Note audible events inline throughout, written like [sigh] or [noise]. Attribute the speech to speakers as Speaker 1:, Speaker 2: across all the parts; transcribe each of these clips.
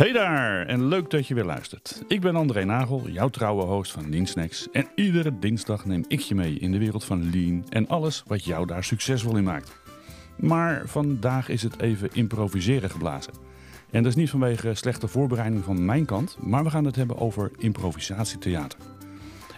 Speaker 1: Hey daar, en leuk dat je weer luistert. Ik ben André Nagel, jouw trouwe host van Lean Snacks. En iedere dinsdag neem ik je mee in de wereld van Lean en alles wat jou daar succesvol in maakt. Maar vandaag is het even improviseren geblazen. En dat is niet vanwege slechte voorbereiding van mijn kant, maar we gaan het hebben over improvisatietheater.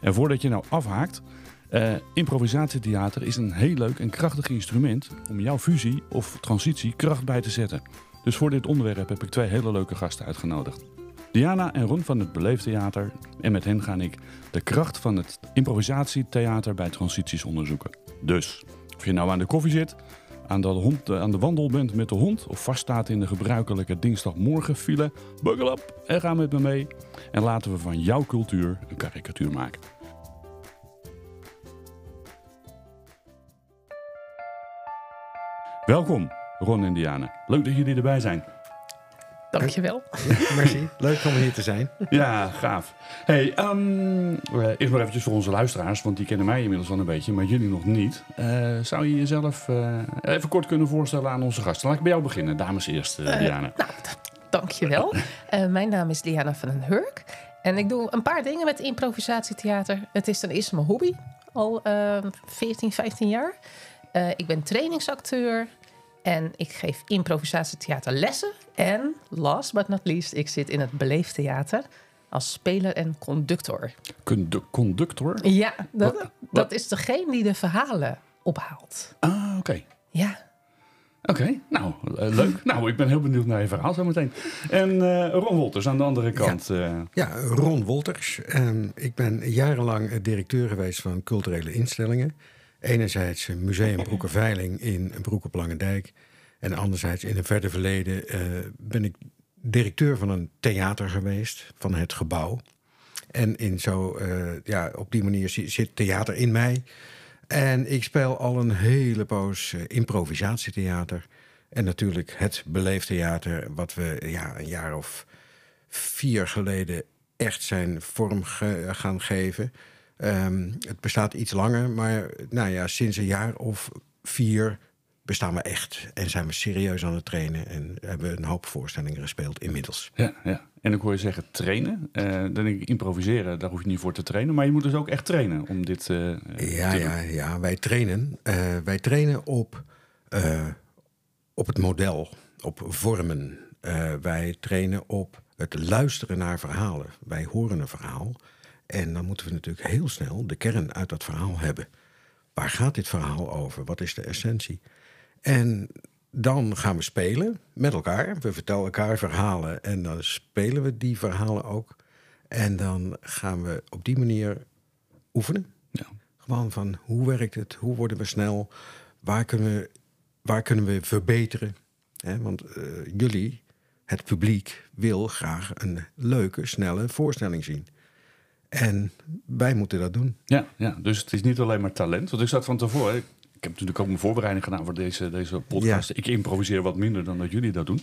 Speaker 1: En voordat je nou afhaakt, eh, improvisatietheater is een heel leuk en krachtig instrument om jouw fusie of transitie kracht bij te zetten. Dus voor dit onderwerp heb ik twee hele leuke gasten uitgenodigd. Diana en Ron van het Beleeftheater. En met hen ga ik de kracht van het improvisatietheater bij transities onderzoeken. Dus, of je nou aan de koffie zit, aan de, hond, aan de wandel bent met de hond... of vaststaat in de gebruikelijke dinsdagmorgen file... buckle up en ga met me mee. En laten we van jouw cultuur een karikatuur maken. Welkom, Ron en Diana. Leuk dat jullie erbij zijn.
Speaker 2: Dankjewel.
Speaker 3: Merci, leuk om hier te zijn.
Speaker 1: Ja, gaaf. Hey, um, eerst maar eventjes voor onze luisteraars, want die kennen mij inmiddels al een beetje, maar jullie nog niet. Uh, zou je jezelf uh, even kort kunnen voorstellen aan onze gasten? Laat ik bij jou beginnen, dames eerst, uh, Diana.
Speaker 2: nou, dankjewel. mijn naam is Diana van den Hurk en ik doe een paar dingen met improvisatietheater. Het is ten eerste mijn hobby, al 14, 15 jaar. ik ben trainingsacteur, en ik geef improvisatietheaterlessen. En last but not least, ik zit in het Beleeftheater als speler en conductor.
Speaker 1: conductor?
Speaker 2: Ja, dat, dat is degene die de verhalen ophaalt.
Speaker 1: Ah, oké.
Speaker 2: Ja.
Speaker 1: Oké, nou, uh, leuk. [laughs] nou, ik ben heel benieuwd naar je verhaal zo meteen. En uh, Ron Wolters aan de andere kant.
Speaker 3: Ja, uh... ja Ron Wolters. ik ben jarenlang directeur geweest van culturele instellingen. Enerzijds Museum Broekenveiling in Broek op Langendijk. En anderzijds in een verder verleden uh, ben ik directeur van een theater geweest, van het gebouw. En in zo, uh, ja, op die manier zit theater in mij. En ik speel al een hele poos uh, improvisatietheater. En natuurlijk het beleeftheater, wat we ja, een jaar of vier geleden echt zijn vorm gaan geven. Um, het bestaat iets langer, maar nou ja, sinds een jaar of vier bestaan we echt en zijn we serieus aan het trainen en hebben we een hoop voorstellingen gespeeld inmiddels.
Speaker 1: Ja, ja. En ik hoor je zeggen trainen. Uh, dan denk ik improviseren, daar hoef je niet voor te trainen, maar je moet dus ook echt trainen om dit uh,
Speaker 3: ja,
Speaker 1: te
Speaker 3: ja, doen. Ja, wij trainen. Uh, wij trainen op, op het model, op vormen. wij trainen op het luisteren naar verhalen. Wij horen een verhaal en dan moeten we natuurlijk heel snel de kern uit dat verhaal hebben. Waar gaat dit verhaal over? Wat is de essentie? En dan gaan we spelen met elkaar. We vertellen elkaar verhalen en dan spelen we die verhalen ook. En dan gaan we op die manier oefenen. Ja. Gewoon van hoe werkt het? Hoe worden we snel? Waar kunnen we, waar kunnen we verbeteren? want uh, jullie, het publiek, wil graag een leuke, snelle voorstelling zien. En wij moeten dat doen.
Speaker 1: Ja, ja, dus het is niet alleen maar talent. Want ik zat van tevoren, ik heb natuurlijk ook mijn voorbereiding gedaan voor deze, deze podcast. Ik improviseer wat minder dan dat jullie dat doen.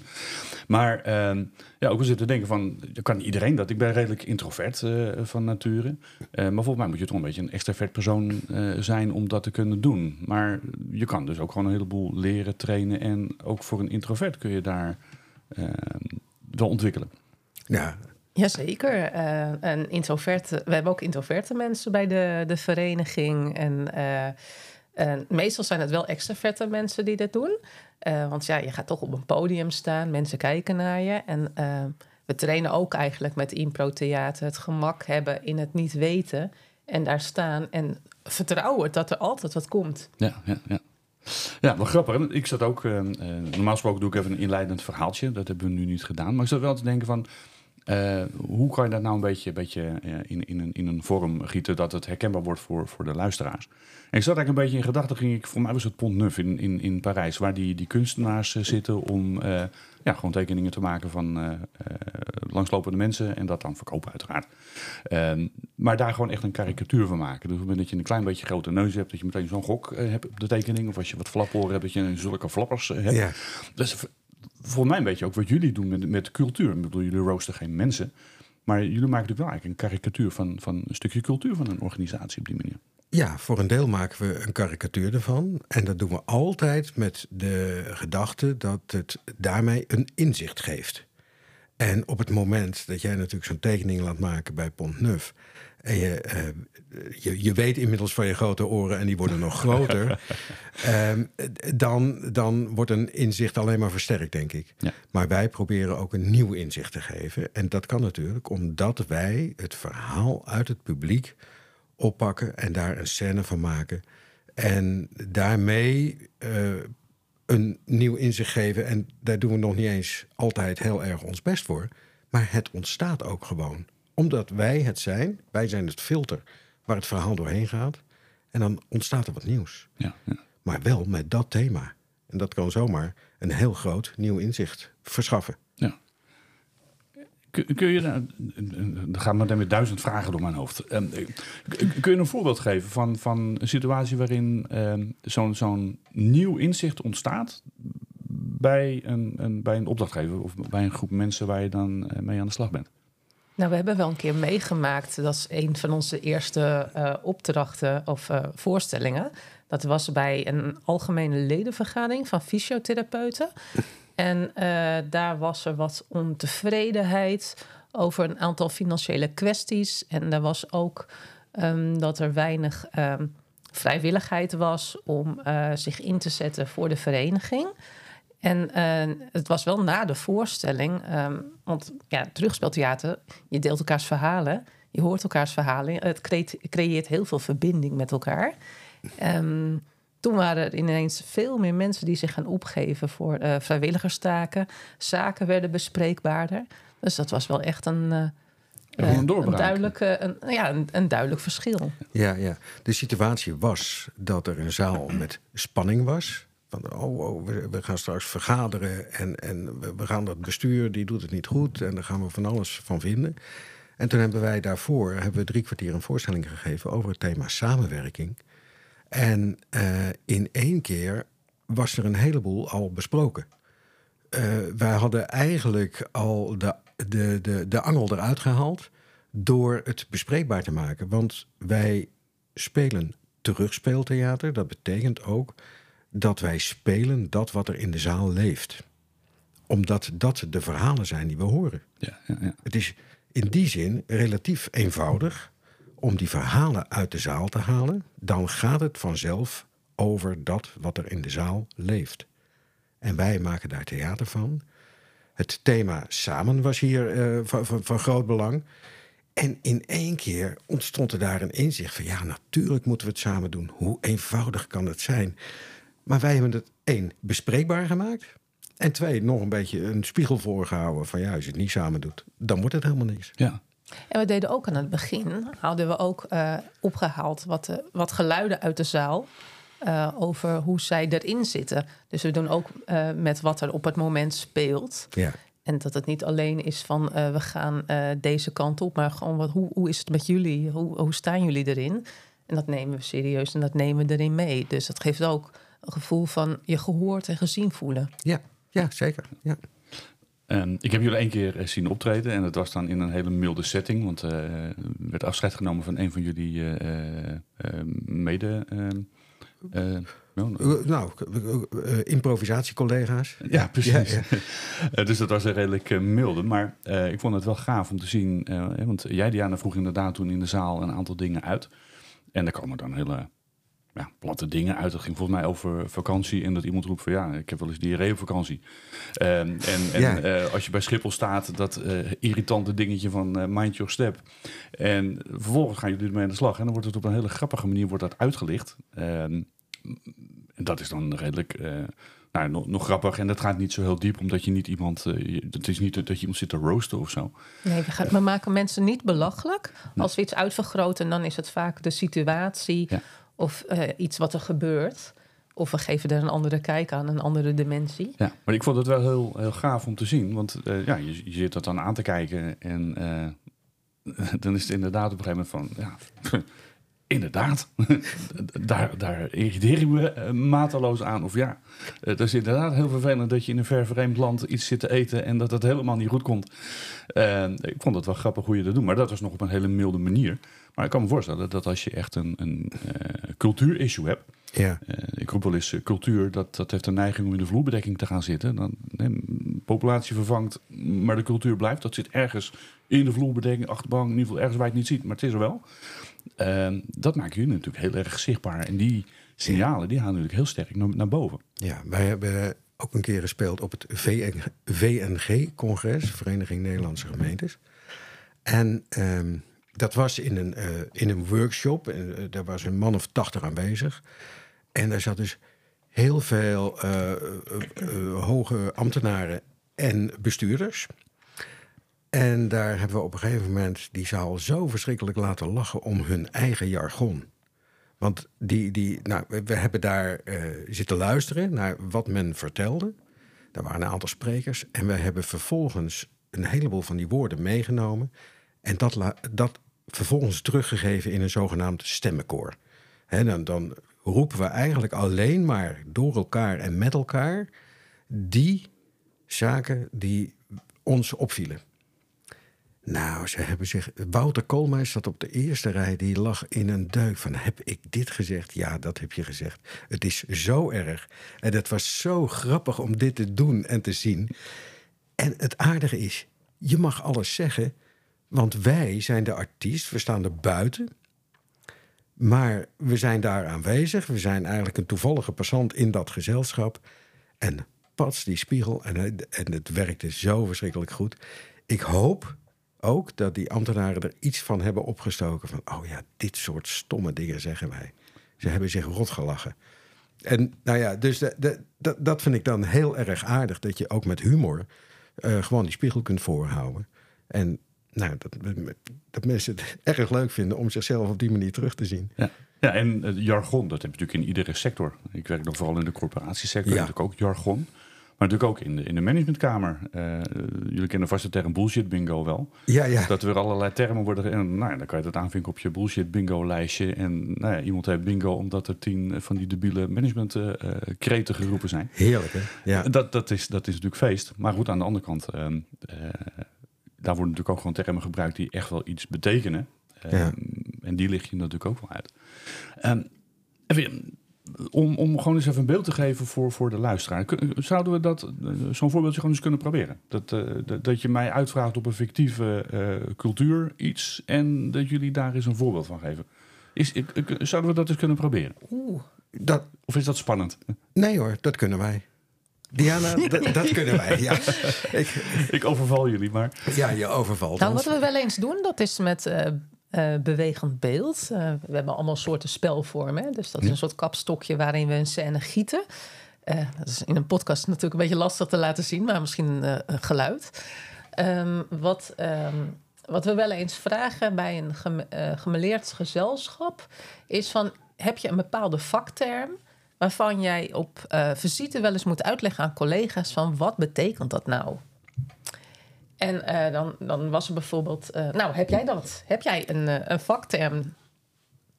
Speaker 1: Maar uh, ja, ook we zitten denken van, kan iedereen dat? Ik ben redelijk introvert uh, van nature. Uh, maar volgens mij moet je toch een beetje een extravert persoon uh, zijn om dat te kunnen doen. Maar je kan dus ook gewoon een heleboel leren, trainen. En ook voor een introvert kun je daar ehm, wel ontwikkelen.
Speaker 3: Ja,
Speaker 2: Jazeker. Uh, een introverte, we hebben ook introverte mensen bij de, de vereniging. En uh, meestal zijn het wel extraverte mensen die dit doen. Uh, want ja, je gaat toch op een podium staan, mensen kijken naar je. En we trainen ook eigenlijk met impro-theater het gemak hebben in het niet weten. En daar staan en vertrouwen dat er altijd wat komt.
Speaker 1: Ja, ja, ja. Ja, wel grappig. Ik zat ook, normaal gesproken doe ik even een inleidend verhaaltje. Dat hebben we nu niet gedaan. Maar ik zat wel te denken van, uh, hoe kan je dat nou een beetje, beetje uh, in, in, een, in een vorm gieten dat het herkenbaar wordt voor, voor de luisteraars? En ik zat eigenlijk een beetje in gedachten, ging ik, voor mij was het Pont Neuf in, in, in Parijs, waar die, die kunstenaars uh, zitten om ja, gewoon tekeningen te maken van langslopende mensen en dat dan verkopen uiteraard. Ehm, maar daar gewoon echt een karikatuur van maken. Dus dat je een klein beetje grote neus hebt, dat je meteen zo'n gok hebt op de tekening. Of als je wat flaporen hebt, dat je zulke flappers hebt. Ja. Voor mij een beetje ook wat jullie doen met, met cultuur. Ik bedoel, jullie roosten geen mensen. Maar jullie maken natuurlijk wel eigenlijk een karikatuur van, van een stukje cultuur van een organisatie op die manier.
Speaker 3: Ja, voor een deel maken we een karikatuur ervan. En dat doen we altijd met de gedachte dat het daarmee een inzicht geeft. En op het moment dat jij natuurlijk zo'n tekening laat maken bij Pont Neuf. En je, eh, je, je weet inmiddels van je grote oren en die worden nog groter. [laughs] Ehm, dan, dan wordt een inzicht alleen maar versterkt, denk ik.
Speaker 1: Ja.
Speaker 3: Maar wij proberen ook een nieuw inzicht te geven. En dat kan natuurlijk omdat wij het verhaal uit het publiek oppakken en daar een scène van maken. En daarmee eh, een nieuw inzicht geven. En daar doen we nog niet eens altijd heel erg ons best voor. Maar het ontstaat ook gewoon. Omdat wij het zijn. Wij zijn het filter waar het verhaal doorheen gaat. En dan ontstaat er wat nieuws.
Speaker 1: Ja, ja.
Speaker 3: Maar wel met dat thema. En dat kan zomaar een heel groot nieuw inzicht verschaffen.
Speaker 1: ja. Kun, kun je, daar- er gaan maar weer duizend vragen door mijn hoofd. Ehm, k- kun je een voorbeeld geven van, van een situatie waarin ehm, zo'n zo'n nieuw inzicht ontstaat bij een, een, bij een opdrachtgever of bij een groep mensen waar je dan eh, mee aan de slag bent?
Speaker 2: Nou, we hebben wel een keer meegemaakt. Dat is een van onze eerste eh, opdrachten of eh, voorstellingen. Dat was bij een algemene ledenvergadering van fysiotherapeuten. [laughs] En eh, daar was er wat ontevredenheid over een aantal financiële kwesties. En er was ook ehm, dat er weinig ehm, vrijwilligheid was om zich in te zetten voor de vereniging. En eh, het was wel na de voorstelling, ehm, want ja, terugspeeltheater, je deelt elkaars verhalen, je hoort elkaars verhalen, het creëert, creëert heel veel verbinding met elkaar. Ehm, toen waren er ineens veel meer mensen die zich gaan opgeven voor eh, vrijwilligerstaken. Zaken werden bespreekbaarder. Dus dat was wel echt een, eh,
Speaker 1: een
Speaker 2: duidelijke, een, ja, een, een duidelijk verschil.
Speaker 3: Ja, ja. De situatie was dat er een zaal met spanning was. Van, oh, we, gaan straks vergaderen en, en we, we gaan dat bestuur, die doet het niet goed. En daar gaan we van alles van vinden. En toen hebben wij daarvoor hebben we drie kwartier een voorstelling gegeven over het thema samenwerking. En eh, in één keer was er een heleboel al besproken. Eh, wij hadden eigenlijk al de, de, de, de angel eruit gehaald door het bespreekbaar te maken. Want wij spelen terugspeeltheater. Dat betekent ook dat wij spelen dat wat er in de zaal leeft. Omdat dat de verhalen zijn die we horen.
Speaker 1: Ja, ja, ja.
Speaker 3: Het is in die zin relatief eenvoudig om die verhalen uit de zaal te halen. Dan gaat het vanzelf over dat wat er in de zaal leeft. En wij maken daar theater van. Het thema samen was hier eh, van, van, van groot belang. En in één keer ontstond er daar een inzicht van... ja, natuurlijk moeten we het samen doen. Hoe eenvoudig kan het zijn? Maar wij hebben het één, bespreekbaar gemaakt... en twee, nog een beetje een spiegel voorgehouden... van ja, als je het niet samen doet, dan wordt het helemaal niks.
Speaker 1: ja.
Speaker 2: En we deden ook aan het begin, hadden we ook eh, opgehaald wat, eh, wat geluiden uit de zaal. eh, over hoe zij erin zitten. Dus we doen ook eh, met wat er op het moment speelt.
Speaker 3: Ja,
Speaker 2: En dat het niet alleen is van eh, we gaan eh, deze kant op, maar gewoon wat, hoe, hoe is het met jullie? Hoe, hoe staan jullie erin? En dat nemen we serieus en dat nemen we erin mee. Dus dat geeft ook gevoel van je gehoord en gezien voelen.
Speaker 3: ja, ja zeker. Ja.
Speaker 1: En ik heb jullie één keer eh, zien optreden en dat was dan in een hele milde setting, want eh, er werd afscheid genomen van een van jullie eh, eh, eh, mede. eh, eh, nou,
Speaker 3: improvisatiecollega's.
Speaker 1: ja, precies.
Speaker 3: Ja, [laughs]
Speaker 1: Eh, dus dat was een redelijk eh, milde. Maar eh, ik vond het wel gaaf om te zien. eh, hè, want jij, Diana, vroeg inderdaad toen in de zaal een aantal dingen uit. En daar komen dan hele ja, platte dingen uit. Dat ging volgens mij over vakantie. En dat iemand roept van ja, ik heb wel eens diarree op vakantie. Ehm, en en
Speaker 3: Ja.
Speaker 1: eh, als je bij Schiphol staat, dat eh, irritante dingetje van eh, mind your step. En vervolgens gaan jullie ermee aan de slag. En dan wordt het op een hele grappige manier wordt dat uitgelicht. Ehm, en dat is dan redelijk eh, nou, nog, nog grappig. En dat gaat niet zo heel diep, omdat je niet iemand... het is niet dat je iemand zit te roosten of zo.
Speaker 2: Nee, we, gaan, we maken mensen niet belachelijk. Als we iets uitvergroten, dan is het vaak de situatie
Speaker 1: Ja.
Speaker 2: Of eh, iets wat er gebeurt. Of we geven er een andere kijk aan, een andere dimensie.
Speaker 1: Ja, maar ik vond het wel heel, heel gaaf om te zien. Want eh, ja, je, je zit dat dan aan te kijken en eh, [laughs] dan is het inderdaad op een gegeven moment van... Ja, [laughs] inderdaad, [laughs] daar, daar irriteer ik me eh, mateloos aan. Of ja, het is inderdaad heel vervelend dat je in een ver vreemd land iets zit te eten... en dat het helemaal niet goed komt. Eh, ik vond het wel grappig hoe je dat doet, maar dat was nog op een hele milde manier. Maar ik kan me voorstellen dat als je echt een, een eh, cultuurissue hebt...
Speaker 3: Ja.
Speaker 1: Eh, ik roep wel eens eh, cultuur, dat, dat heeft een neiging om in de vloerbedekking te gaan zitten. Dan, nee, populatie vervangt, maar de cultuur blijft. Dat zit ergens in de vloerbedekking, achterbank, in ieder geval ergens waar je het niet ziet, maar het is er wel. Ehm, dat maken jullie natuurlijk heel erg zichtbaar. En die signalen die gaan natuurlijk heel sterk naar, naar boven.
Speaker 3: Ja, wij hebben ook een keer gespeeld op het VNG-congres, Vereniging Nederlandse Gemeentes. En ehm, dat was in een, eh, in een workshop. En, uh, daar was een man of tachtig aanwezig. En daar zat dus heel veel uh, hoge ambtenaren en bestuurders. En daar hebben we op een gegeven moment die zaal zo verschrikkelijk laten lachen om hun eigen jargon. Want die, die, nou, we hebben daar uh, zitten luisteren naar wat men vertelde. Daar waren een aantal sprekers. En we hebben vervolgens een heleboel van die woorden meegenomen. En dat, dat vervolgens teruggegeven in een zogenaamd stemmenkoor. Dan, dan roepen we eigenlijk alleen maar door elkaar en met elkaar die zaken die ons opvielen. Nou, ze hebben zich. Wouter Koolmeis zat op de eerste rij. Die lag in een duik van: Heb ik dit gezegd? Ja, dat heb je gezegd. Het is zo erg. En het was zo grappig om dit te doen en te zien. En het aardige is: je mag alles zeggen, want wij zijn de artiest. We staan er buiten. Maar we zijn daar aanwezig. We zijn eigenlijk een toevallige passant in dat gezelschap. En pats die spiegel. En, en het werkte zo verschrikkelijk goed. Ik hoop ook dat die ambtenaren er iets van hebben opgestoken. Van, oh ja, dit soort stomme dingen zeggen wij. Ze hebben zich rot gelachen. En nou ja, dus de, de, dat, dat vind ik dan heel erg aardig. Dat je ook met humor uh, gewoon die spiegel kunt voorhouden. En nou, dat, dat mensen het [laughs] erg leuk vinden om zichzelf op die manier terug te zien.
Speaker 1: Ja. Ja, en jargon, dat heb je natuurlijk in iedere sector. Ik werk nog vooral in de corporatiesector, ja. natuurlijk ook jargon. Maar natuurlijk ook in de, in de managementkamer. Uh, jullie kennen vast de term bullshit bingo wel.
Speaker 3: Ja, ja.
Speaker 1: Dat er allerlei termen worden. En nou ja, dan kan je dat aanvinken op je bullshit bingo lijstje. En nou ja, iemand heeft bingo omdat er tien van die debiele management uh, kreten geroepen zijn.
Speaker 3: Heerlijk, hè? Ja.
Speaker 1: Dat, dat, is, dat is natuurlijk feest. Maar goed, aan de andere kant, uh, daar worden natuurlijk ook gewoon termen gebruikt die echt wel iets betekenen. Ja. En die lig je natuurlijk ook wel uit. Um, even, om, om gewoon eens even een beeld te geven voor, voor de luisteraar. Zouden we dat, zo'n voorbeeldje gewoon eens kunnen proberen? Dat, uh, dat, je mij uitvraagt op een fictieve uh, cultuur iets en dat jullie daar eens een voorbeeld van geven. Is, ik, ik, zouden we dat eens kunnen proberen?
Speaker 3: Oeh, dat,
Speaker 1: of is dat spannend?
Speaker 3: Nee hoor, dat kunnen wij. Diana, [laughs] dat kunnen wij. Ja.
Speaker 1: Ik, ik, overval jullie maar.
Speaker 3: Ja, je overvalt
Speaker 2: nou,
Speaker 3: ons.
Speaker 2: Wat we wel eens doen, dat is met uh, uh, bewegend beeld. Uh, we hebben allemaal soorten spelvormen. Hè? Dus dat is een soort kapstokje waarin we een scène gieten. Uh, dat is in een podcast natuurlijk een beetje lastig te laten zien, maar misschien een geluid. Um, wat, um, wat we wel eens vragen bij een gem gemeleerd gezelschap is van... heb je een bepaalde vakterm waarvan jij op visite wel eens moet uitleggen aan collega's... van wat betekent dat nou? En uh, dan, dan was er bijvoorbeeld, uh, nou heb jij dat? Heb jij een, uh, een vakterm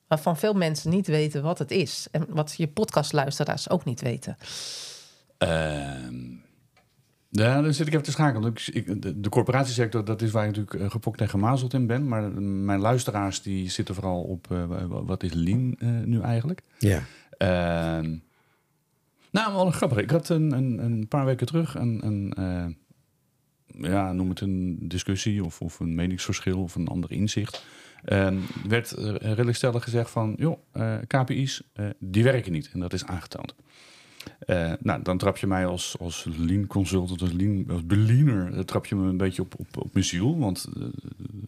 Speaker 2: waarvan veel mensen niet weten wat het is en wat je podcastluisteraars ook niet weten?
Speaker 1: Ehm, ja, dan zit ik even te schakelen. Ik, de, de corporatiesector, dat is waar ik natuurlijk gepokt en gemazeld in ben. Maar mijn luisteraars die zitten vooral op wat is lean nu eigenlijk?
Speaker 3: Ja.
Speaker 1: Ehm, nou, wel grappig. Ik had een, een, een paar weken terug een, een ja, noem het een discussie of, of een meningsverschil of een ander inzicht. Werd redelijk stellig gezegd van, joh, uh, KPI's, uh, die werken niet. En dat is aangetoond. Nou, dan trap je mij als, als lean consultant, als, lean, als beliener, trap je me een beetje op, op, op mijn ziel. Want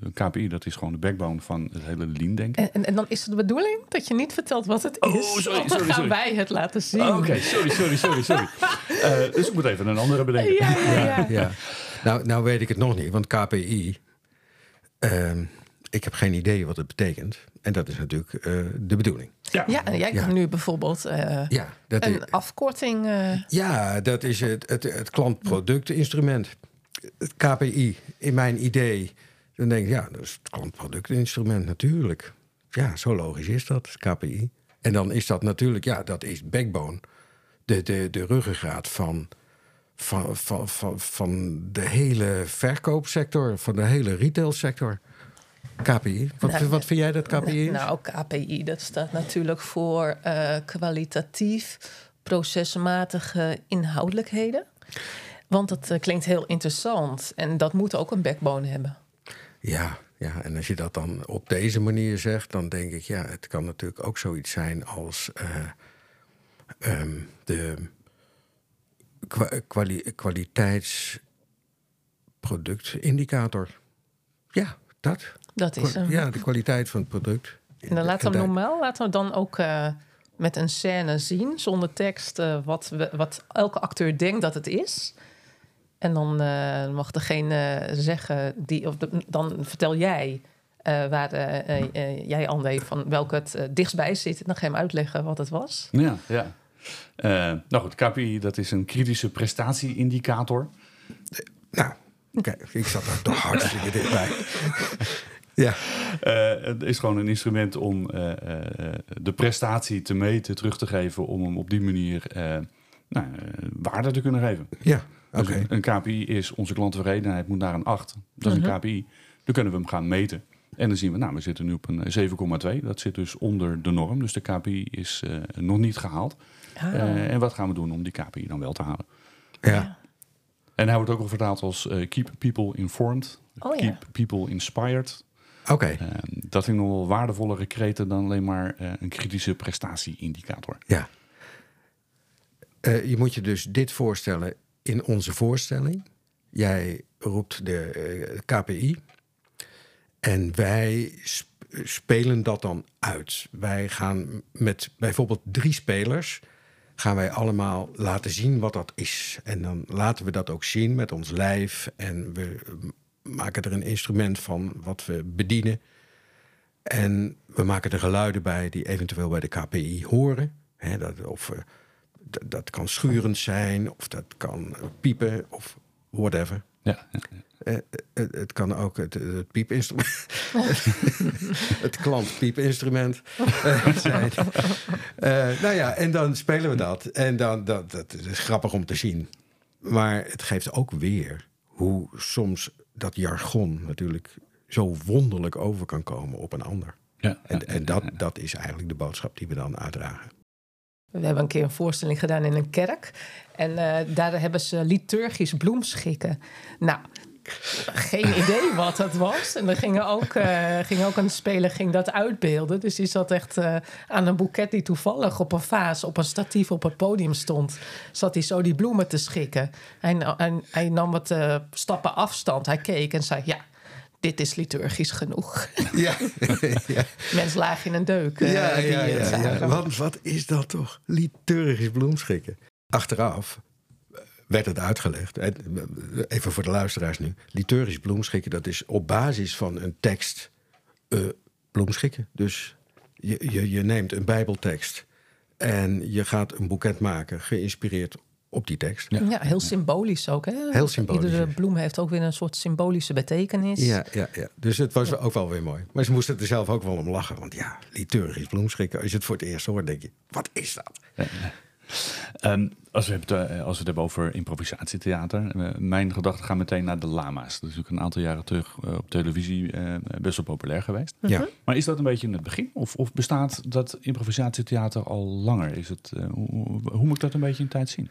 Speaker 1: een KPI, dat is gewoon de backbone van het hele lean denken.
Speaker 2: En, en dan is het de bedoeling dat je niet vertelt wat het
Speaker 1: oh,
Speaker 2: is.
Speaker 1: Sorry,
Speaker 2: dan
Speaker 1: sorry,
Speaker 2: gaan
Speaker 1: sorry.
Speaker 2: wij het laten zien.
Speaker 1: Oh, Oké, okay. sorry, sorry, sorry, sorry. [laughs] dus ik moet even een andere bedenken.
Speaker 2: Ja, ja, ja.
Speaker 3: ja. Nou, nou weet ik het nog niet, want KPI... Uh, ik heb geen idee wat het betekent. En dat is natuurlijk uh, de bedoeling.
Speaker 2: Ja, ja en jij ja. kan nu bijvoorbeeld uh,
Speaker 3: ja, dat
Speaker 2: een
Speaker 3: is,
Speaker 2: afkorting... Uh...
Speaker 3: Ja, dat is het, het, het klantproductinstrument. Het KPI, in mijn idee... dan denk ik, ja, dat is het klantproductinstrument natuurlijk. Ja, zo logisch is dat, KPI. En dan is dat natuurlijk, ja, dat is backbone. De, de, de ruggengraat van van, van, van, van de hele verkoopsector, van de hele retailsector. KPI. Wat, nou, wat vind jij dat KPI is?
Speaker 2: Nou, KPI, dat staat natuurlijk voor uh, kwalitatief procesmatige inhoudelijkheden. Want het eh, klinkt heel interessant. En dat moet ook een backbone hebben.
Speaker 3: Ja, ja, en als je dat dan op deze manier zegt, dan denk ik, ja, het kan natuurlijk ook zoiets zijn als eh, ehm, de kwali- kwaliteitsproductindicator. Ja, dat.
Speaker 2: Dat is hem.
Speaker 3: Ja, de kwaliteit van het product.
Speaker 2: En dan laten we hem normaal laten we dan ook eh, met een scène zien, zonder tekst, eh, wat, we, wat elke acteur denkt dat het is. En dan eh, mag degene zeggen, die, of de- dan vertel jij eh, waar jij, André, van welke het dichtstbij zit. En dan ga je hem uitleggen wat het was.
Speaker 1: Ja, ja. Eh, nou goed, KPI, dat is een kritische prestatieindicator.
Speaker 3: Nou, kijk, ik zat daar toch hartstikke dichtbij. Ja,
Speaker 1: Eh, het is gewoon een instrument om eh, eh, de prestatie te meten, terug te geven, om hem op die manier eh, nou, waarde te kunnen geven.
Speaker 3: ja,
Speaker 1: Dus
Speaker 3: oké.
Speaker 1: een, een KPI is onze klanttevredenheid moet naar een 8. Dat is
Speaker 2: Mhm.
Speaker 1: een KPI. Dan kunnen we hem gaan meten. En dan zien we, nou, we zitten nu op een 7,2. Dat zit dus onder de norm. Dus de KPI is eh, nog niet gehaald.
Speaker 2: Ah,
Speaker 1: Eh, en wat gaan we doen om die KPI dan wel te halen?
Speaker 3: Ja,
Speaker 1: En hij wordt ook al vertaald als eh, keep people informed,
Speaker 2: Oh, ja.
Speaker 1: keep people inspired.
Speaker 3: oké.
Speaker 1: Eh, dat vind ik nog wel waardevollere kreten dan alleen maar eh, een kritische prestatieindicator.
Speaker 3: Ja. Eh, je moet je dus dit voorstellen in onze voorstelling. Jij roept de KPI. En wij sp- spelen dat dan uit. Wij gaan met bijvoorbeeld drie spelers. Gaan wij allemaal laten zien wat dat is. En dan laten we dat ook zien met ons lijf. En we maken er een instrument van wat we bedienen. En we maken er geluiden bij die eventueel bij de KPI horen. Hè, dat, of, eh, d- dat kan schurend zijn, of dat kan piepen, of whatever.
Speaker 1: Ja, ja,
Speaker 3: Eh, het, het kan ook het, het piepinstrument. [laughs] het klantpiepinstrument eh, zijn. [laughs] Eh, nou ja, en dan spelen we dat. En dan, dat, dat is grappig om te zien. Maar het geeft ook weer hoe soms dat jargon natuurlijk zo wonderlijk over kan komen op een ander.
Speaker 1: ja,
Speaker 3: En, en dat, dat is eigenlijk de boodschap die we dan uitdragen.
Speaker 2: We hebben een keer een voorstelling gedaan in een kerk. En eh, daar hebben ze liturgisch bloemschikken. Nou, geen idee wat dat was. En er ging ook, eh, ging ook een speler ging dat uitbeelden. Dus die zat echt eh, aan een boeket die toevallig op een vaas, op een statief op het podium stond. Zat hij zo die bloemen te schikken. Na- hij, hij nam wat stappen afstand. Hij keek en zei: Ja, dit is liturgisch genoeg.
Speaker 3: Ja, ja. [laughs]
Speaker 2: Mensen lagen in een deuk. eh,
Speaker 3: ja,
Speaker 2: die
Speaker 3: ja, ja, ja. Want wat is dat toch? Liturgisch bloemschikken. Achteraf eh, werd het uitgelegd. En, eh, Even voor de luisteraars nu. Liturgisch bloemschikken, dat is op basis van een tekst eh, bloemschikken. Dus je, je, je neemt een bijbeltekst en je gaat een boeket maken... geïnspireerd op die tekst.
Speaker 2: Ja, heel symbolisch ook. Hè?
Speaker 3: Heel symbolisch,
Speaker 2: Iedere bloem heeft ook weer een soort symbolische betekenis.
Speaker 3: Ja, ja, ja. Dus het was ook wel weer mooi. Maar ze moesten er zelf ook wel om lachen. Want ja, liturgisch bloemschikken. Als je het voor het eerst hoort, denk je, wat is dat?
Speaker 1: Ehm, als, we het, eh, als we het hebben over improvisatietheater, eh, mijn gedachten gaan meteen naar de lama's. Dat is natuurlijk een aantal jaren terug eh, op televisie eh, best wel populair geweest.
Speaker 3: Ja.
Speaker 1: Maar is dat een beetje in het begin? Of, of bestaat dat improvisatietheater al langer? Is het, eh, hoe, hoe- hoe moet ik dat een beetje in tijd zien?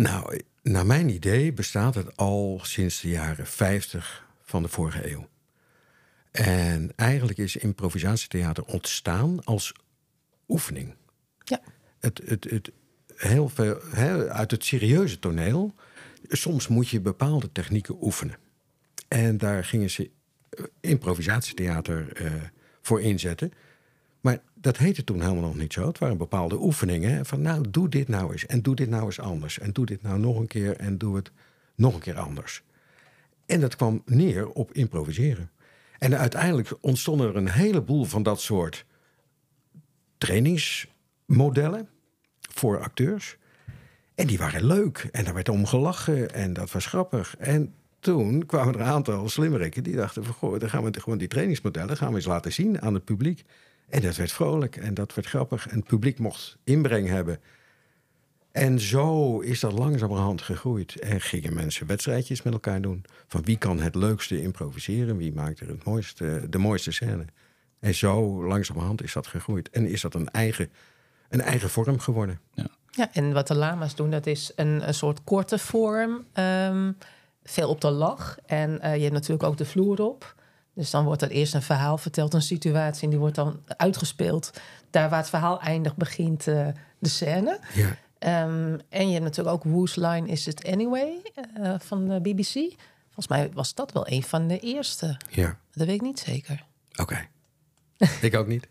Speaker 3: Nou, naar mijn idee bestaat het al sinds de jaren 50 van de vorige eeuw. En eigenlijk is improvisatietheater ontstaan als oefening.
Speaker 2: Ja.
Speaker 3: Het, het, het, heel veel, uit het serieuze toneel, soms moet je bepaalde technieken oefenen. En daar gingen ze eh, improvisatietheater eh, voor inzetten. Maar dat heette toen helemaal nog niet zo. Het waren bepaalde oefeningen. Van nou, doe dit nou eens. En doe dit nou eens anders. En doe dit nou nog een keer. En doe het nog een keer anders. En dat kwam neer op improviseren. En uiteindelijk ontstonden er een heleboel van dat soort trainingsmodellen voor acteurs. En die waren leuk. En daar werd om gelachen. En dat was grappig. En toen kwamen er een aantal slimmerikken die dachten: van, goh, dan gaan we gewoon die trainingsmodellen gaan we eens laten zien aan het publiek. En dat werd vrolijk en dat werd grappig. En het publiek mocht inbreng hebben. En zo is dat langzamerhand gegroeid. En gingen mensen wedstrijdjes met elkaar doen. Van wie kan het leukste improviseren? Wie maakt er het mooiste, de mooiste scène? En zo langzamerhand is dat gegroeid. En is dat een eigen, een eigen vorm geworden.
Speaker 1: Ja.
Speaker 2: Ja, en wat de lama's doen, dat is een, een soort korte vorm. ehm, veel op de lach. En eh, je hebt natuurlijk ook de vloer op. Dus dan wordt er eerst een verhaal verteld, een situatie... en die wordt dan uitgespeeld. Daar waar het verhaal eindigt, begint eh, de scène.
Speaker 3: Ja.
Speaker 2: Ehm, en je hebt natuurlijk ook Whose Line Is It Anyway eh, van de BBC. Volgens mij was dat wel een van de eerste.
Speaker 3: Ja,
Speaker 2: Dat weet ik niet zeker.
Speaker 3: oké. [laughs] ik ook niet.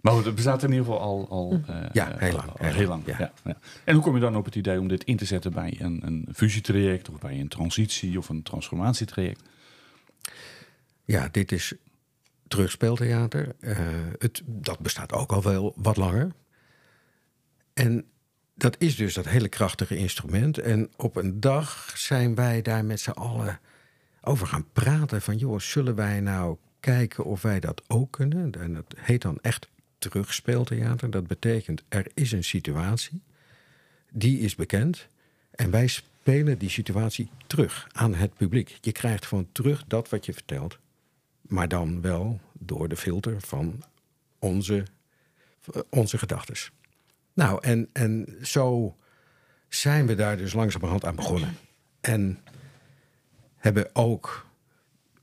Speaker 1: Maar goed, het bestaat in ieder geval al, al, eh,
Speaker 3: Ja, heel lang,
Speaker 1: al- al
Speaker 3: heel lang. ja.
Speaker 1: Ja. Ja, En hoe kom je dan op het idee om dit in te zetten bij een, een fusietraject of bij een transitie of een transformatietraject?
Speaker 3: Ja, dit is terugspeeltheater. Eh, het, dat bestaat ook al wel wat langer. En dat is dus dat hele krachtige instrument. En op een dag zijn wij daar met z'n allen over gaan praten. Van joh, zullen wij nou kijken of wij dat ook kunnen? En dat heet dan echt terugspeeltheater. Dat betekent er is een situatie, die is bekend. En wij spelen die situatie terug aan het publiek. Je krijgt gewoon terug dat wat je vertelt. Maar dan wel door de filter van onze, onze gedachten. Nou, en, en zo zijn we daar dus langzamerhand aan begonnen. En hebben ook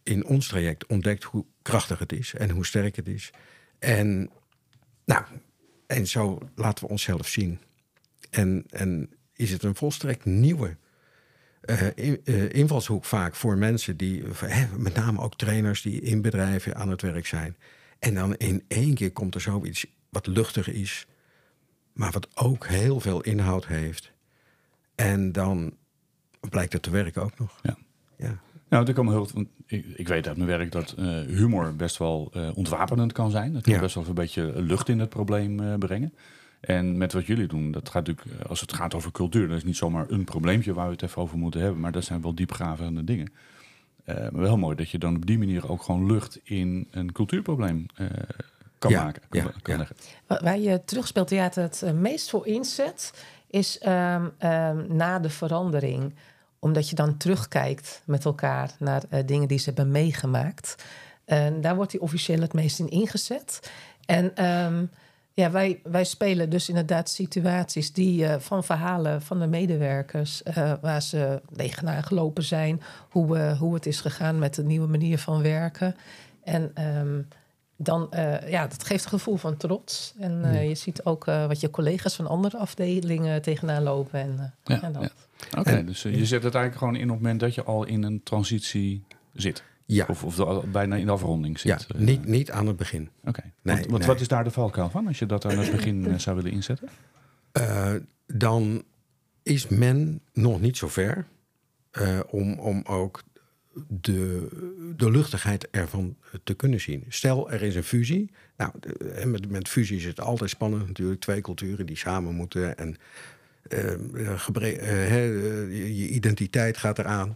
Speaker 3: in ons traject ontdekt hoe krachtig het is en hoe sterk het is. En, nou, en zo laten we onszelf zien. En, en is het een volstrekt nieuwe invalshoek vaak voor mensen die, met name ook trainers die in bedrijven aan het werk zijn. En dan in één keer komt er zoiets wat luchtig is, maar wat ook heel veel inhoud heeft. En dan blijkt het te werken ook nog.
Speaker 1: Ja.
Speaker 3: Ja.
Speaker 1: Nou, heel, want ik, ik weet uit mijn werk dat eh, humor best wel eh, ontwapenend kan zijn. Het kan
Speaker 3: Ja.
Speaker 1: best wel een beetje lucht in het probleem eh, brengen. En met wat jullie doen, dat gaat natuurlijk, eh, als het gaat over cultuur, dat is niet zomaar een probleempje waar we het even over moeten hebben, maar dat zijn wel diepgravende dingen. Eh, maar wel mooi dat je dan op die manier ook gewoon lucht in een cultuurprobleem eh, kan
Speaker 3: Ja,
Speaker 1: maken. Kan,
Speaker 3: ja,
Speaker 1: kan
Speaker 3: ja.
Speaker 1: leggen.
Speaker 2: Wa- Waar je terugspeeltheater het meest voor inzet, is ehm, ehm, na de verandering. Omdat je dan terugkijkt met elkaar naar dingen die ze hebben meegemaakt. En daar wordt die officieel het meest in ingezet. En ehm, ja, wij, wij spelen dus inderdaad situaties die eh, van verhalen van de medewerkers, eh, waar ze tegenaan gelopen zijn, hoe, eh, hoe het is gegaan met de nieuwe manier van werken. En ehm, dan, eh, ja, dat geeft een gevoel van trots. En eh, je ziet ook eh, wat je collega's van andere afdelingen tegenaan lopen. En,
Speaker 1: Ja,
Speaker 2: ja, dat.
Speaker 1: ja. Oké,
Speaker 3: En-
Speaker 1: dus je zet het eigenlijk gewoon in op het moment dat je al in een transitie zit.
Speaker 3: Ja,
Speaker 1: Of, bijna in de afronding
Speaker 3: ja
Speaker 1: zit. eh.
Speaker 3: niet, niet aan het begin.
Speaker 1: Oké.
Speaker 3: Nee,
Speaker 1: want want
Speaker 3: nee.
Speaker 1: wat is daar de valkuil van als je dat aan het begin eh, zou willen inzetten?
Speaker 3: Eh, dan is men nog niet zo ver om, om ook de, de luchtigheid ervan te kunnen zien. Stel, er is een fusie. Nou, de- met, met fusie is het altijd spannend natuurlijk. Twee culturen die samen moeten en gebre- je identiteit gaat eraan.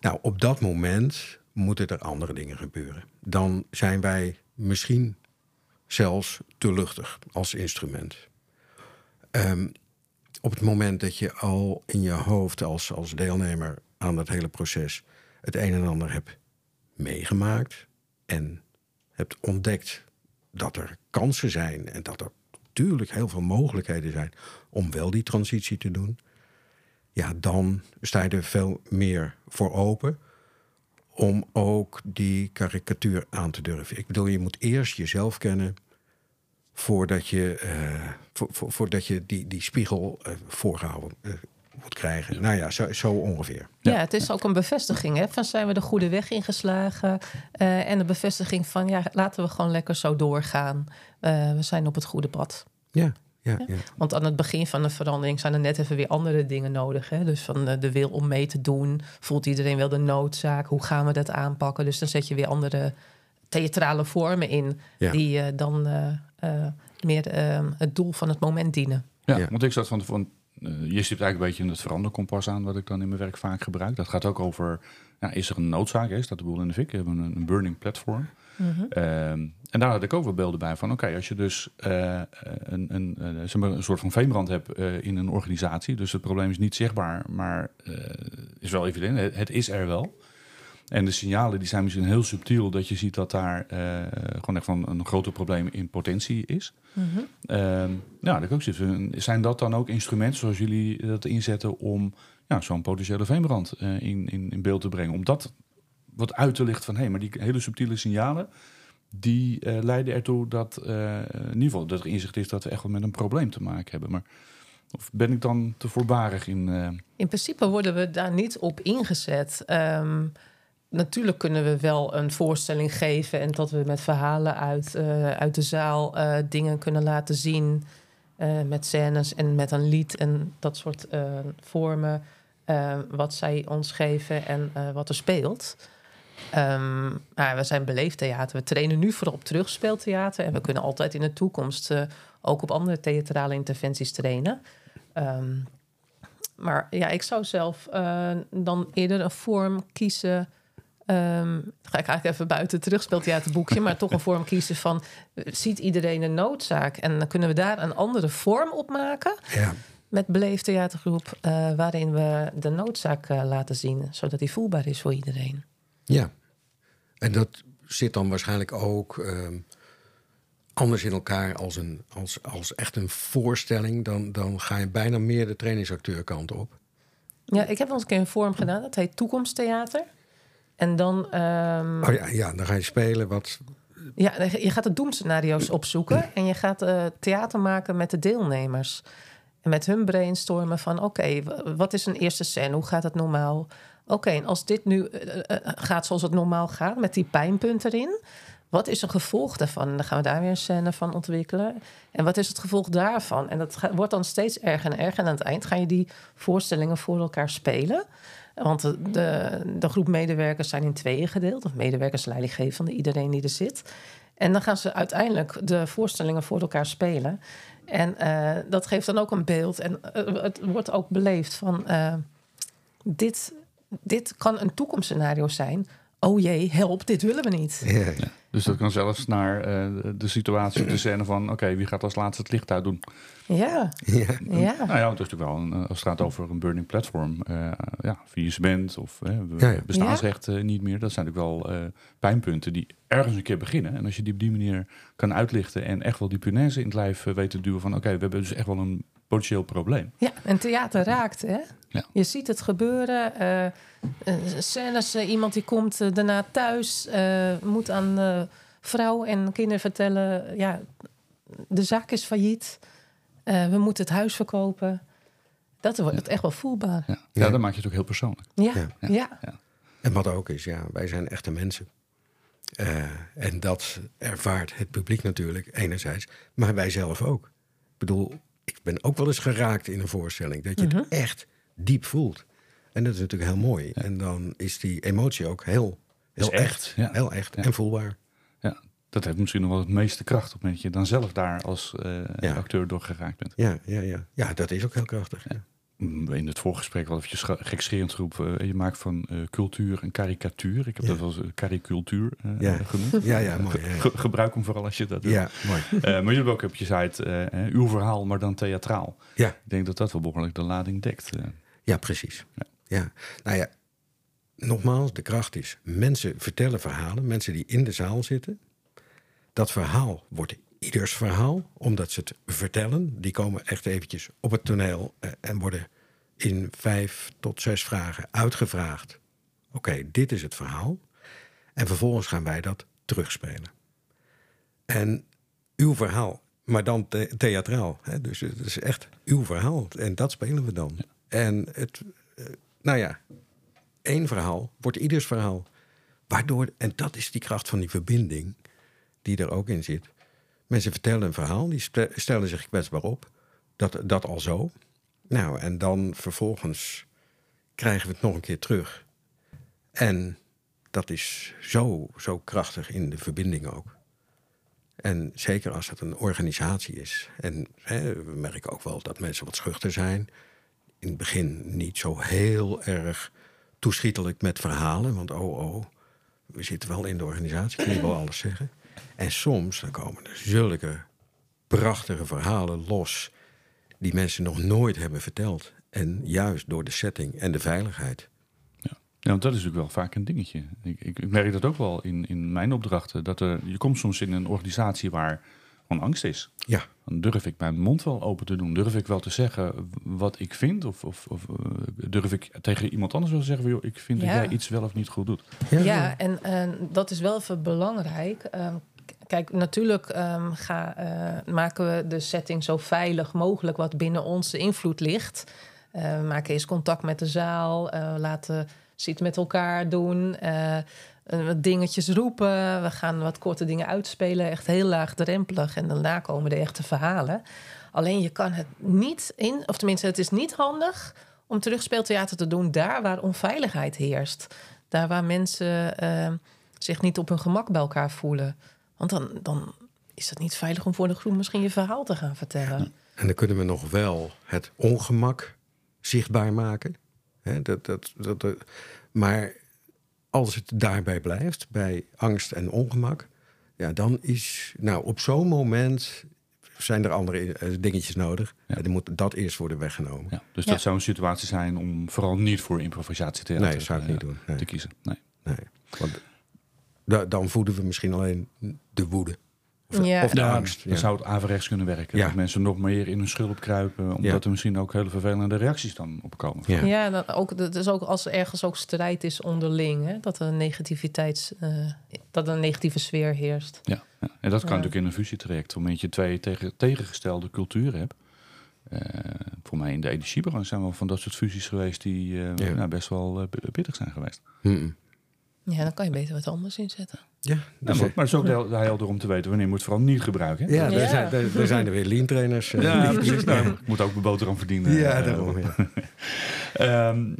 Speaker 3: Nou, op dat moment moeten er andere dingen gebeuren. Dan zijn wij misschien zelfs te luchtig als instrument. Ehm, op het moment dat je al in je hoofd als, als deelnemer aan dat hele proces het een en ander hebt meegemaakt en hebt ontdekt dat er kansen zijn en dat er natuurlijk heel veel mogelijkheden zijn om wel die transitie te doen, ja, dan sta je er veel meer voor open om ook die karikatuur aan te durven. Ik bedoel, je moet eerst jezelf kennen voordat je, eh, vo- vo- voordat je die, die spiegel eh, voorgehouden eh, moet krijgen. Nou ja, zo, zo ongeveer.
Speaker 2: Ja, het is ook een bevestiging hè, van zijn we de goede weg ingeslagen. eh, en de bevestiging van ja, laten we gewoon lekker zo doorgaan. Eh, we zijn op het goede pad.
Speaker 3: Ja, ja, ja.
Speaker 2: Want aan het begin van de verandering zijn er net even weer andere dingen nodig. Hè? Dus van eh, de wil om mee te doen. Voelt iedereen wel de noodzaak? Hoe gaan we dat aanpakken? Dus dan zet je weer andere theatrale vormen in.
Speaker 3: Ja.
Speaker 2: Die eh, dan eh, eh, meer eh, het doel van het moment dienen.
Speaker 1: Ja,
Speaker 3: Ja.
Speaker 1: want ik zat van tevoren. je stipt eigenlijk een beetje in het veranderkompas aan, wat ik dan in mijn werk vaak gebruik. Dat gaat ook over, ja, is er een noodzaak? Hè? Staat de boel in de fik? We hebben een, een burning platform. Ehm, en daar had ik ook wel beelden bij van, oké, als je dus eh, een, een, eh, zeg maar een soort van veenbrand hebt eh, in een organisatie, dus het probleem is niet zichtbaar, maar eh, is wel evident, het, het is er wel. En de signalen die zijn misschien heel subtiel dat je ziet dat daar eh, gewoon echt van een groter probleem in potentie is.
Speaker 2: Mhm.
Speaker 1: Ehm, ja, dat ik ook zitten. Zijn dat dan ook instrumenten zoals jullie dat inzetten om ja, zo'n potentiële veenbrand eh, in, in, in beeld te brengen? Om dat wat uit te lichten van hé, hey, maar die hele subtiele signalen die eh, leiden ertoe dat eh, in ieder geval dat er inzicht is dat we echt wel met een probleem te maken hebben. Maar of ben ik dan te voorbarig in? eh,
Speaker 2: In principe worden we daar niet op ingezet. Ehm, natuurlijk kunnen we wel een voorstelling geven en dat we met verhalen uit, uit de zaal dingen kunnen laten zien. met scènes en met een lied en dat soort vormen. wat zij ons geven en wat er speelt. Maar we zijn beleeftheater. We trainen nu vooral op terugspeeltheater. En we kunnen altijd in de toekomst eh, ook op andere theatrale interventies trainen. Ehm, maar ja, ik zou zelf eh, dan eerder een vorm kiezen. dan ga ik eigenlijk even buiten het terugspeeltheaterboekje, maar toch een [laughs] vorm kiezen van ziet iedereen een noodzaak en dan kunnen we daar een andere vorm op maken
Speaker 3: Ja,
Speaker 2: met beleefd theatergroep, eh, waarin we de noodzaak laten zien, zodat die voelbaar is voor iedereen.
Speaker 3: Ja. En dat zit dan waarschijnlijk ook ehm, anders in elkaar als, een, als, als echt een voorstelling. Dan, dan ga je bijna meer de trainingsacteurkant op.
Speaker 2: Ja, ik heb wel eens een keer een vorm gedaan, dat heet Toekomsttheater. En dan ehm,
Speaker 3: Oh ja, ja, dan ga je spelen wat...
Speaker 2: Ja, je gaat de doemscenario's opzoeken [clears throat] en je gaat eh, theater maken met de deelnemers. En met hun brainstormen van oké, wat is een eerste scène? Hoe gaat het normaal? Oké, en als dit nu eh, eh, gaat zoals het normaal gaat, met die pijnpunt erin, wat is een gevolg daarvan? En dan gaan we daar weer een scène van ontwikkelen. En wat is het gevolg daarvan? En dat wordt dan steeds erger en erger. En aan het eind ga je die voorstellingen voor elkaar spelen. Want de, de, groep medewerkers zijn in tweeën gedeeld. Of medewerkers, leidinggevende, iedereen die er zit. En dan gaan ze uiteindelijk de voorstellingen voor elkaar spelen. En eh, dat geeft dan ook een beeld. En eh, het wordt ook beleefd van... eh, dit, dit kan een toekomstscenario zijn. Oh jee, help, dit willen we niet.
Speaker 3: Ja,
Speaker 1: dus dat kan zelfs naar eh, de situatie de scène van oké, wie gaat als laatste het licht uitdoen?
Speaker 2: Ja,
Speaker 3: ja.
Speaker 2: ja.
Speaker 1: Nou ja, het is natuurlijk wel een, eh, als het gaat over een burning platform, eh ja, faillissement of
Speaker 3: Ja, ja.
Speaker 1: bestaansrecht niet meer. Dat zijn natuurlijk wel eh, pijnpunten die ergens een keer beginnen. En als je die op die manier kan uitlichten en echt wel die punaise in het lijf weet te duwen van oké, we hebben dus echt wel een potentieel probleem.
Speaker 2: Ja, en theater raakt, hè?
Speaker 1: Ja.
Speaker 2: Je ziet het gebeuren. scènes, iemand die komt daarna thuis, eh, moet aan vrouw en kinderen vertellen... ja, de zaak is failliet, eh, we moeten het huis verkopen. Dat wordt het echt wel voelbaar.
Speaker 1: Ja,
Speaker 3: Ja.
Speaker 1: ja. dan maak je het ook heel persoonlijk.
Speaker 2: Ja,
Speaker 3: Ja.
Speaker 2: ja.
Speaker 3: En wat ook is, ja, wij zijn echte mensen. Eh, en dat ervaart het publiek natuurlijk enerzijds, maar wij zelf ook. Ik bedoel, ik ben ook wel eens geraakt in een voorstelling, dat je het echt diep voelt. En dat is natuurlijk heel mooi. En dan is die emotie ook heel, heel echt,
Speaker 1: echt, ja.
Speaker 3: heel echt
Speaker 1: Ja.
Speaker 3: en voelbaar.
Speaker 1: Dat heeft misschien nog wel het meeste kracht op het dat je dan zelf daar als eh,
Speaker 3: Ja.
Speaker 1: acteur door geraakt bent.
Speaker 3: Ja, ja, ja. ja, dat is ook heel krachtig. Ja.
Speaker 1: Mm, In het voorgesprek wel eventjes ge- gekscherend geroepen. eh, je maakt van eh, cultuur een karikatuur. Ik heb dat wel eens eh, genoemd. [laughs]
Speaker 3: Ja, ja, mooi.
Speaker 1: Ge- gebruik hem vooral als je dat doet.
Speaker 3: ja mooi.
Speaker 1: Maar jullie hebben ook op je site uw verhaal, maar dan theatraal.
Speaker 3: Ja.
Speaker 1: Ik denk dat dat wel behoorlijk de lading dekt.
Speaker 3: Ja, precies. Ja. Nou ja, nogmaals, de kracht is: mensen vertellen verhalen, mensen die in de zaal zitten. Dat verhaal wordt ieders verhaal, omdat ze het vertellen. Die komen echt eventjes op het toneel eh, en worden in vijf tot zes vragen uitgevraagd. Oké, dit is het verhaal. En vervolgens gaan wij dat terugspelen. En uw verhaal, maar dan the- theatraal. Hè? Dus het is echt uw verhaal. En dat spelen we dan. En het, eh, nou ja, één verhaal wordt ieders verhaal. Waardoor, en dat is die kracht van die verbinding die er ook in zit. Mensen vertellen een verhaal, die stellen zich kwetsbaar op. Dat, dat al zo. Nou, en dan vervolgens krijgen we het nog een keer terug. En dat is zo, zo krachtig in de verbinding ook. En zeker als het een organisatie is. En hè, we merken ook wel dat mensen wat schuchter zijn. In het begin niet zo heel erg toeschietelijk met verhalen. Want oh, oh, we zitten wel in de organisatie, kun je wel alles zeggen. En soms komen er zulke prachtige verhalen los... die mensen nog nooit hebben verteld. En juist door de setting en de veiligheid.
Speaker 1: Ja. Ja, want dat is natuurlijk wel vaak een dingetje. Ik, ik, ik merk dat ook wel in, in mijn opdrachten. Dat er, je komt soms in een organisatie waar gewoon angst is.
Speaker 3: Ja.
Speaker 1: Dan durf ik mijn mond wel open te doen. Durf ik wel te zeggen wat ik vind? Of, of, of eh, durf ik tegen iemand anders wel te zeggen... Joh, ik vind
Speaker 2: Ja.
Speaker 1: dat jij iets wel of niet goed doet.
Speaker 2: Ja, en, en dat is wel even belangrijk. Ehm, kijk, natuurlijk ehm, ga, eh, maken we de setting zo veilig mogelijk wat binnen onze invloed ligt. Eh, we maken eerst contact met de zaal, eh, laten ze iets met elkaar doen, wat dingetjes roepen. We gaan wat korte dingen uitspelen, echt heel laagdrempelig. En daarna komen de echte verhalen. Alleen je kan het niet in, of tenminste, het is niet handig om terugspeeltheater te doen daar waar onveiligheid heerst. Daar waar mensen eh, zich niet op hun gemak bij elkaar voelen. Want dan, dan is het niet veilig om voor de groep misschien je verhaal te gaan vertellen.
Speaker 3: En dan kunnen we nog wel het ongemak zichtbaar maken. Dat, dat, dat, dat- maar als het daarbij blijft, bij angst en ongemak, ja, dan is, nou, op zo'n moment zijn er andere eh, dingetjes nodig.
Speaker 1: Ja.
Speaker 3: En dan moet dat eerst worden weggenomen.
Speaker 1: Ja, dus
Speaker 2: Ja.
Speaker 1: dat zou een situatie zijn om vooral niet voor improvisatietheater
Speaker 3: Nee, zou ik
Speaker 1: eh,
Speaker 3: niet doen. Nee.
Speaker 1: te kiezen. Nee.
Speaker 3: Nee, want da- dan voeden we misschien alleen de woede. Of,
Speaker 2: Ja.
Speaker 3: of de
Speaker 1: Ja,
Speaker 3: angst.
Speaker 1: dan
Speaker 3: Ja.
Speaker 1: zou het averechts kunnen werken.
Speaker 3: Ja.
Speaker 1: Dat mensen nog meer in hun schulp kruipen. Omdat
Speaker 3: Ja.
Speaker 1: er misschien ook hele vervelende reacties dan op komen.
Speaker 3: Ja.
Speaker 2: Ja, dan ook, dat is ook als er ergens ook strijd is onderling. Hè, dat er een negativiteit, eh, dat er een negatieve sfeer heerst.
Speaker 1: Ja, ja. En dat kan
Speaker 2: Ja.
Speaker 1: natuurlijk in een fusietraject. Omdat je twee tegen, tegengestelde culturen hebt. Eh, voor mij in de energiebranche zijn wel van dat soort fusies geweest... die eh,
Speaker 3: Ja.
Speaker 1: nou, best wel b- pittig zijn geweest.
Speaker 2: Ja, dan kan je beter wat anders inzetten.
Speaker 3: Ja,
Speaker 1: Ja,
Speaker 3: dus,
Speaker 1: maar, maar het is ook heel, helder om te weten wanneer je moet vooral niet gebruiken. hè?
Speaker 3: ja,
Speaker 2: Ja.
Speaker 3: Er, zijn, er, er zijn er weer lean trainers. eh,
Speaker 1: Ja, precies. Nou, ik moet ook mijn boterham verdienen.
Speaker 3: Ja, daarom. Ja. [laughs]
Speaker 1: Ehm,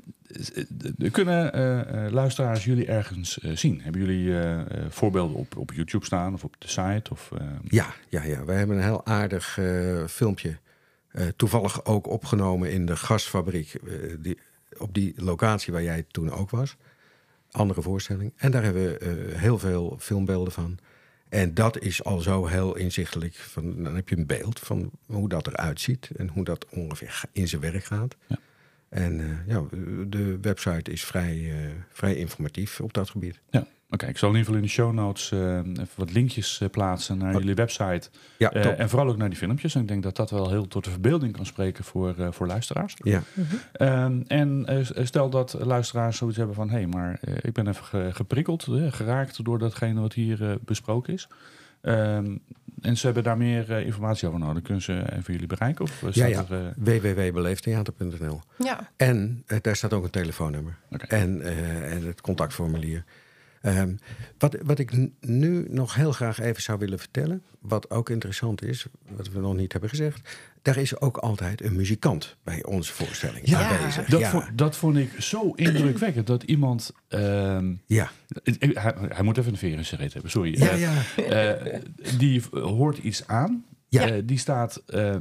Speaker 1: eh, kunnen eh, eh, luisteraars jullie ergens zien? Hebben jullie eh, eh, voorbeelden op, op YouTube staan of op de site? Of, eh,
Speaker 3: Ja, ja, ja. Wij hebben een heel aardig eh, filmpje. eh, toevallig ook opgenomen in de gasfabriek. die, op die locatie waar jij toen ook was. Andere voorstelling. En daar hebben we eh, heel veel filmbeelden van. En dat is al zo heel inzichtelijk. Van, dan heb je een beeld van hoe dat eruit ziet. En hoe dat ongeveer in zijn werk gaat.
Speaker 1: Ja.
Speaker 3: En eh, ja, de website is vrij, eh, vrij informatief op dat gebied.
Speaker 1: ja, oké. Ik zal in ieder geval in de show notes eh, even wat linkjes eh, plaatsen naar
Speaker 3: Oh.
Speaker 1: jullie website.
Speaker 3: Ja,
Speaker 1: Eh,
Speaker 3: top.
Speaker 1: en vooral ook naar die filmpjes. En ik denk dat dat wel heel tot de verbeelding kan spreken voor, eh, voor luisteraars.
Speaker 3: ja.
Speaker 1: Ehm, en stel dat luisteraars zoiets hebben van... hé, hey, maar ik ben even ge- geprikkeld, geraakt door datgene wat hier besproken is. Ehm, en ze hebben daar meer informatie over nodig. Kunnen ze even jullie bereiken? Of
Speaker 3: Ja, ja. www.beleeftheater.nl
Speaker 2: Ja,
Speaker 3: En daar staat ook een telefoonnummer. En, eh, en het contactformulier. Ehm, wat, wat ik nu nog heel graag even zou willen vertellen, wat ook interessant is, wat we nog niet hebben gezegd, daar is ook altijd een muzikant bij onze voorstelling
Speaker 2: Ja.
Speaker 3: aanwezig.
Speaker 1: Dat,
Speaker 3: ja,
Speaker 1: vond, dat vond ik zo indrukwekkend. Dat iemand... ehm,
Speaker 3: ja.
Speaker 1: ik- hij, hij moet even een veer in zijn reet hebben, sorry.
Speaker 3: Ja,
Speaker 1: Eh,
Speaker 3: ja.
Speaker 1: eh, die hoort iets aan.
Speaker 3: Ja.
Speaker 1: Eh, die staat eh, eh,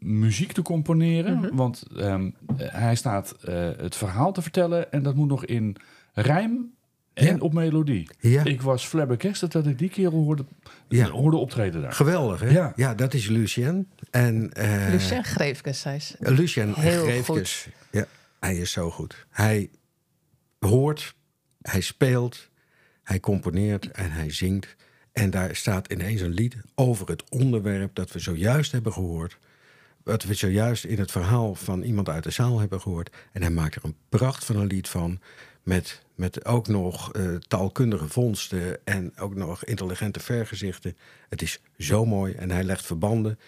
Speaker 1: muziek te componeren.
Speaker 2: Mhm.
Speaker 1: Want ehm, eh, hij staat eh, het verhaal te vertellen. En dat moet nog in rijm en
Speaker 3: Ja.
Speaker 1: op melodie.
Speaker 3: ja.
Speaker 1: Ik was flabbergasted dat ik die kerel hoorde,
Speaker 3: Ja.
Speaker 1: hoorde optreden daar.
Speaker 3: Geweldig, hè?
Speaker 1: Ja.
Speaker 3: Ja, dat is Lucien. En, eh,
Speaker 2: Lucien Greefkes, hij is
Speaker 3: Lucien
Speaker 2: Heel
Speaker 3: Greefkes. Ja, hij is zo goed. Hij hoort, hij speelt, hij componeert en hij zingt. En daar staat ineens een lied over het onderwerp dat we zojuist hebben gehoord. Wat we zojuist in het verhaal van iemand uit de zaal hebben gehoord. En hij maakt er een pracht van een lied van. Met, met ook nog eh, taalkundige vondsten en ook nog intelligente vergezichten. Het is zo mooi en hij legt verbanden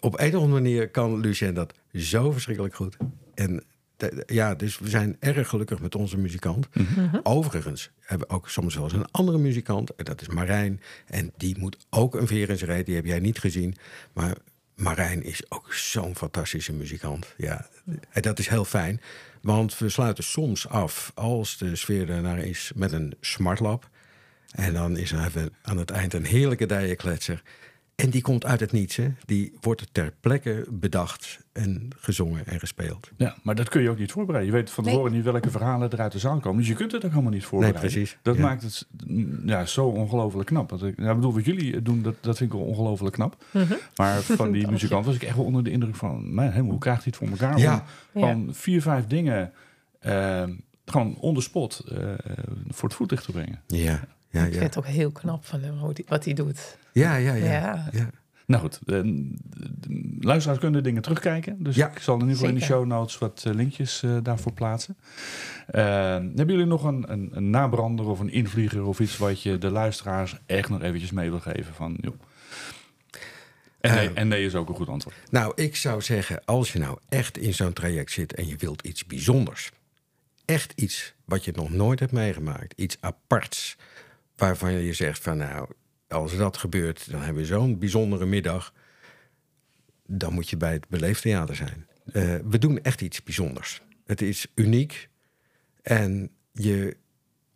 Speaker 3: op een of andere manier kan Lucien dat zo verschrikkelijk goed. En de- ja, dus we zijn erg gelukkig met onze muzikant. Overigens hebben we ook soms wel eens een andere muzikant. En dat is Marijn. En die moet ook een veer in zijn reet. Die heb jij niet gezien. Maar Marijn is ook zo'n fantastische muzikant. Ja, en dat is heel fijn. Want we sluiten soms af, als de sfeer ernaar is, met een smartlab. En dan is er even aan het eind een heerlijke dijenkletser. En die komt uit het niets. Hè? Die wordt ter plekke bedacht en gezongen en gespeeld.
Speaker 1: Ja, maar dat kun je ook niet voorbereiden. Je weet van
Speaker 2: Nee.
Speaker 1: tevoren niet welke verhalen er uit de zaal komen. Dus je kunt het ook helemaal niet voorbereiden.
Speaker 3: precies.
Speaker 1: Dat
Speaker 3: Ja.
Speaker 1: maakt het ja, zo ongelooflijk knap. Dat ik, nou, ik bedoel, wat jullie doen, dat, dat vind ik wel ongelooflijk knap. Maar van die [laughs] muzikant was ik echt wel onder de indruk van... Man, hoe krijgt hij het voor elkaar
Speaker 3: Ja.
Speaker 1: om van vier, vijf dingen... eh, gewoon on the spot eh, voor het voetlicht te brengen.
Speaker 3: Ja, ja,
Speaker 2: Ik vind
Speaker 3: ja.
Speaker 2: het ook heel knap van hem, wat hij doet.
Speaker 3: Ja, ja, ja.
Speaker 2: Ja.
Speaker 3: ja.
Speaker 1: Nou goed, eh, de luisteraars kunnen dingen terugkijken. Dus
Speaker 3: Ja.
Speaker 1: ik zal in ieder geval in de show notes wat eh, linkjes eh, daarvoor plaatsen. Hebben jullie nog een, een, een nabrander of een invlieger of iets wat je de luisteraars echt nog eventjes mee wil geven? Van, joh. En, nee, en nee is ook een goed antwoord.
Speaker 3: Nou, ik zou zeggen, als je nou echt in zo'n traject zit en je wilt iets bijzonders, echt iets wat je nog nooit hebt meegemaakt, iets aparts, waarvan je zegt van nou, als dat gebeurt, dan hebben we zo'n bijzondere middag, dan moet je bij het Beleeftheater zijn. Eh, we doen echt iets bijzonders. Het is uniek en je,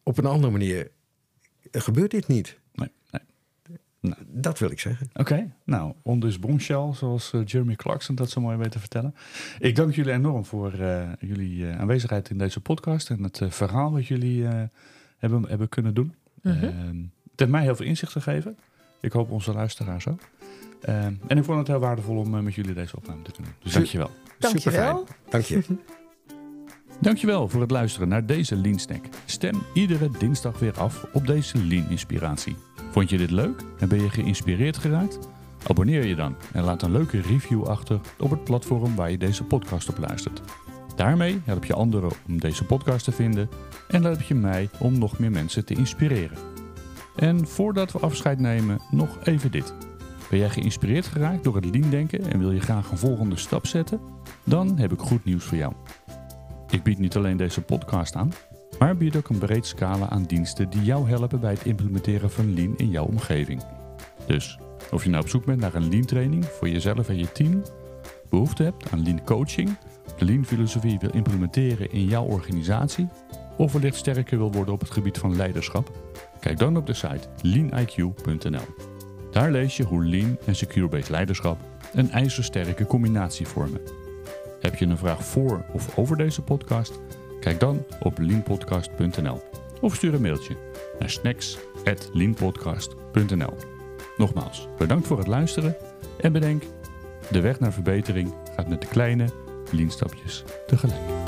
Speaker 3: op een andere manier gebeurt dit niet.
Speaker 1: Nee, nee.
Speaker 3: Dat wil ik zeggen.
Speaker 1: Oké, nou, on this bombshell, zoals eh, Jeremy Clarkson dat zo mooi weet te vertellen. Ik dank jullie enorm voor eh, jullie eh, aanwezigheid in deze podcast en het verhaal wat jullie eh, hebben, hebben kunnen doen. Het heeft mij heel veel inzicht gegeven. Ik hoop onze luisteraars ook. Eh, en ik vond het heel waardevol om eh, met jullie deze opname te kunnen doen. Dus dankjewel.
Speaker 2: Dankjewel.
Speaker 3: Dank je. [laughs]
Speaker 1: Dankjewel voor het luisteren naar deze Lean Snack. Stem iedere dinsdag weer af op deze Lean Inspiratie. Vond je dit leuk en ben je geïnspireerd geraakt? Abonneer je dan en laat een leuke review achter op het platform waar je deze podcast op luistert. Daarmee help je anderen om deze podcast te vinden en help je mij om nog meer mensen te inspireren. En voordat we afscheid nemen, nog even dit. Ben jij geïnspireerd geraakt door het lean denken en wil je graag een volgende stap zetten? Dan heb ik goed nieuws voor jou. Ik bied niet alleen deze podcast aan, maar bied ook een breed scala aan diensten die jou helpen bij het implementeren van Lean in jouw omgeving. Dus, of je nou op zoek bent naar een Lean training voor jezelf en je team, behoefte hebt aan Lean coaching, de Lean filosofie wil implementeren in jouw organisatie, of wellicht sterker wil worden op het gebied van leiderschap, kijk dan op de site leaniq.nl. Daar lees je hoe Lean en Secure-based leiderschap een ijzersterke combinatie vormen. Heb je een vraag voor of over deze podcast? Kijk dan op leanpodcast.nl of stuur een mailtje naar snacks@leanpodcast.nl. Nogmaals, bedankt voor het luisteren en bedenk, de weg naar verbetering gaat met de kleine leanstapjes tegelijk.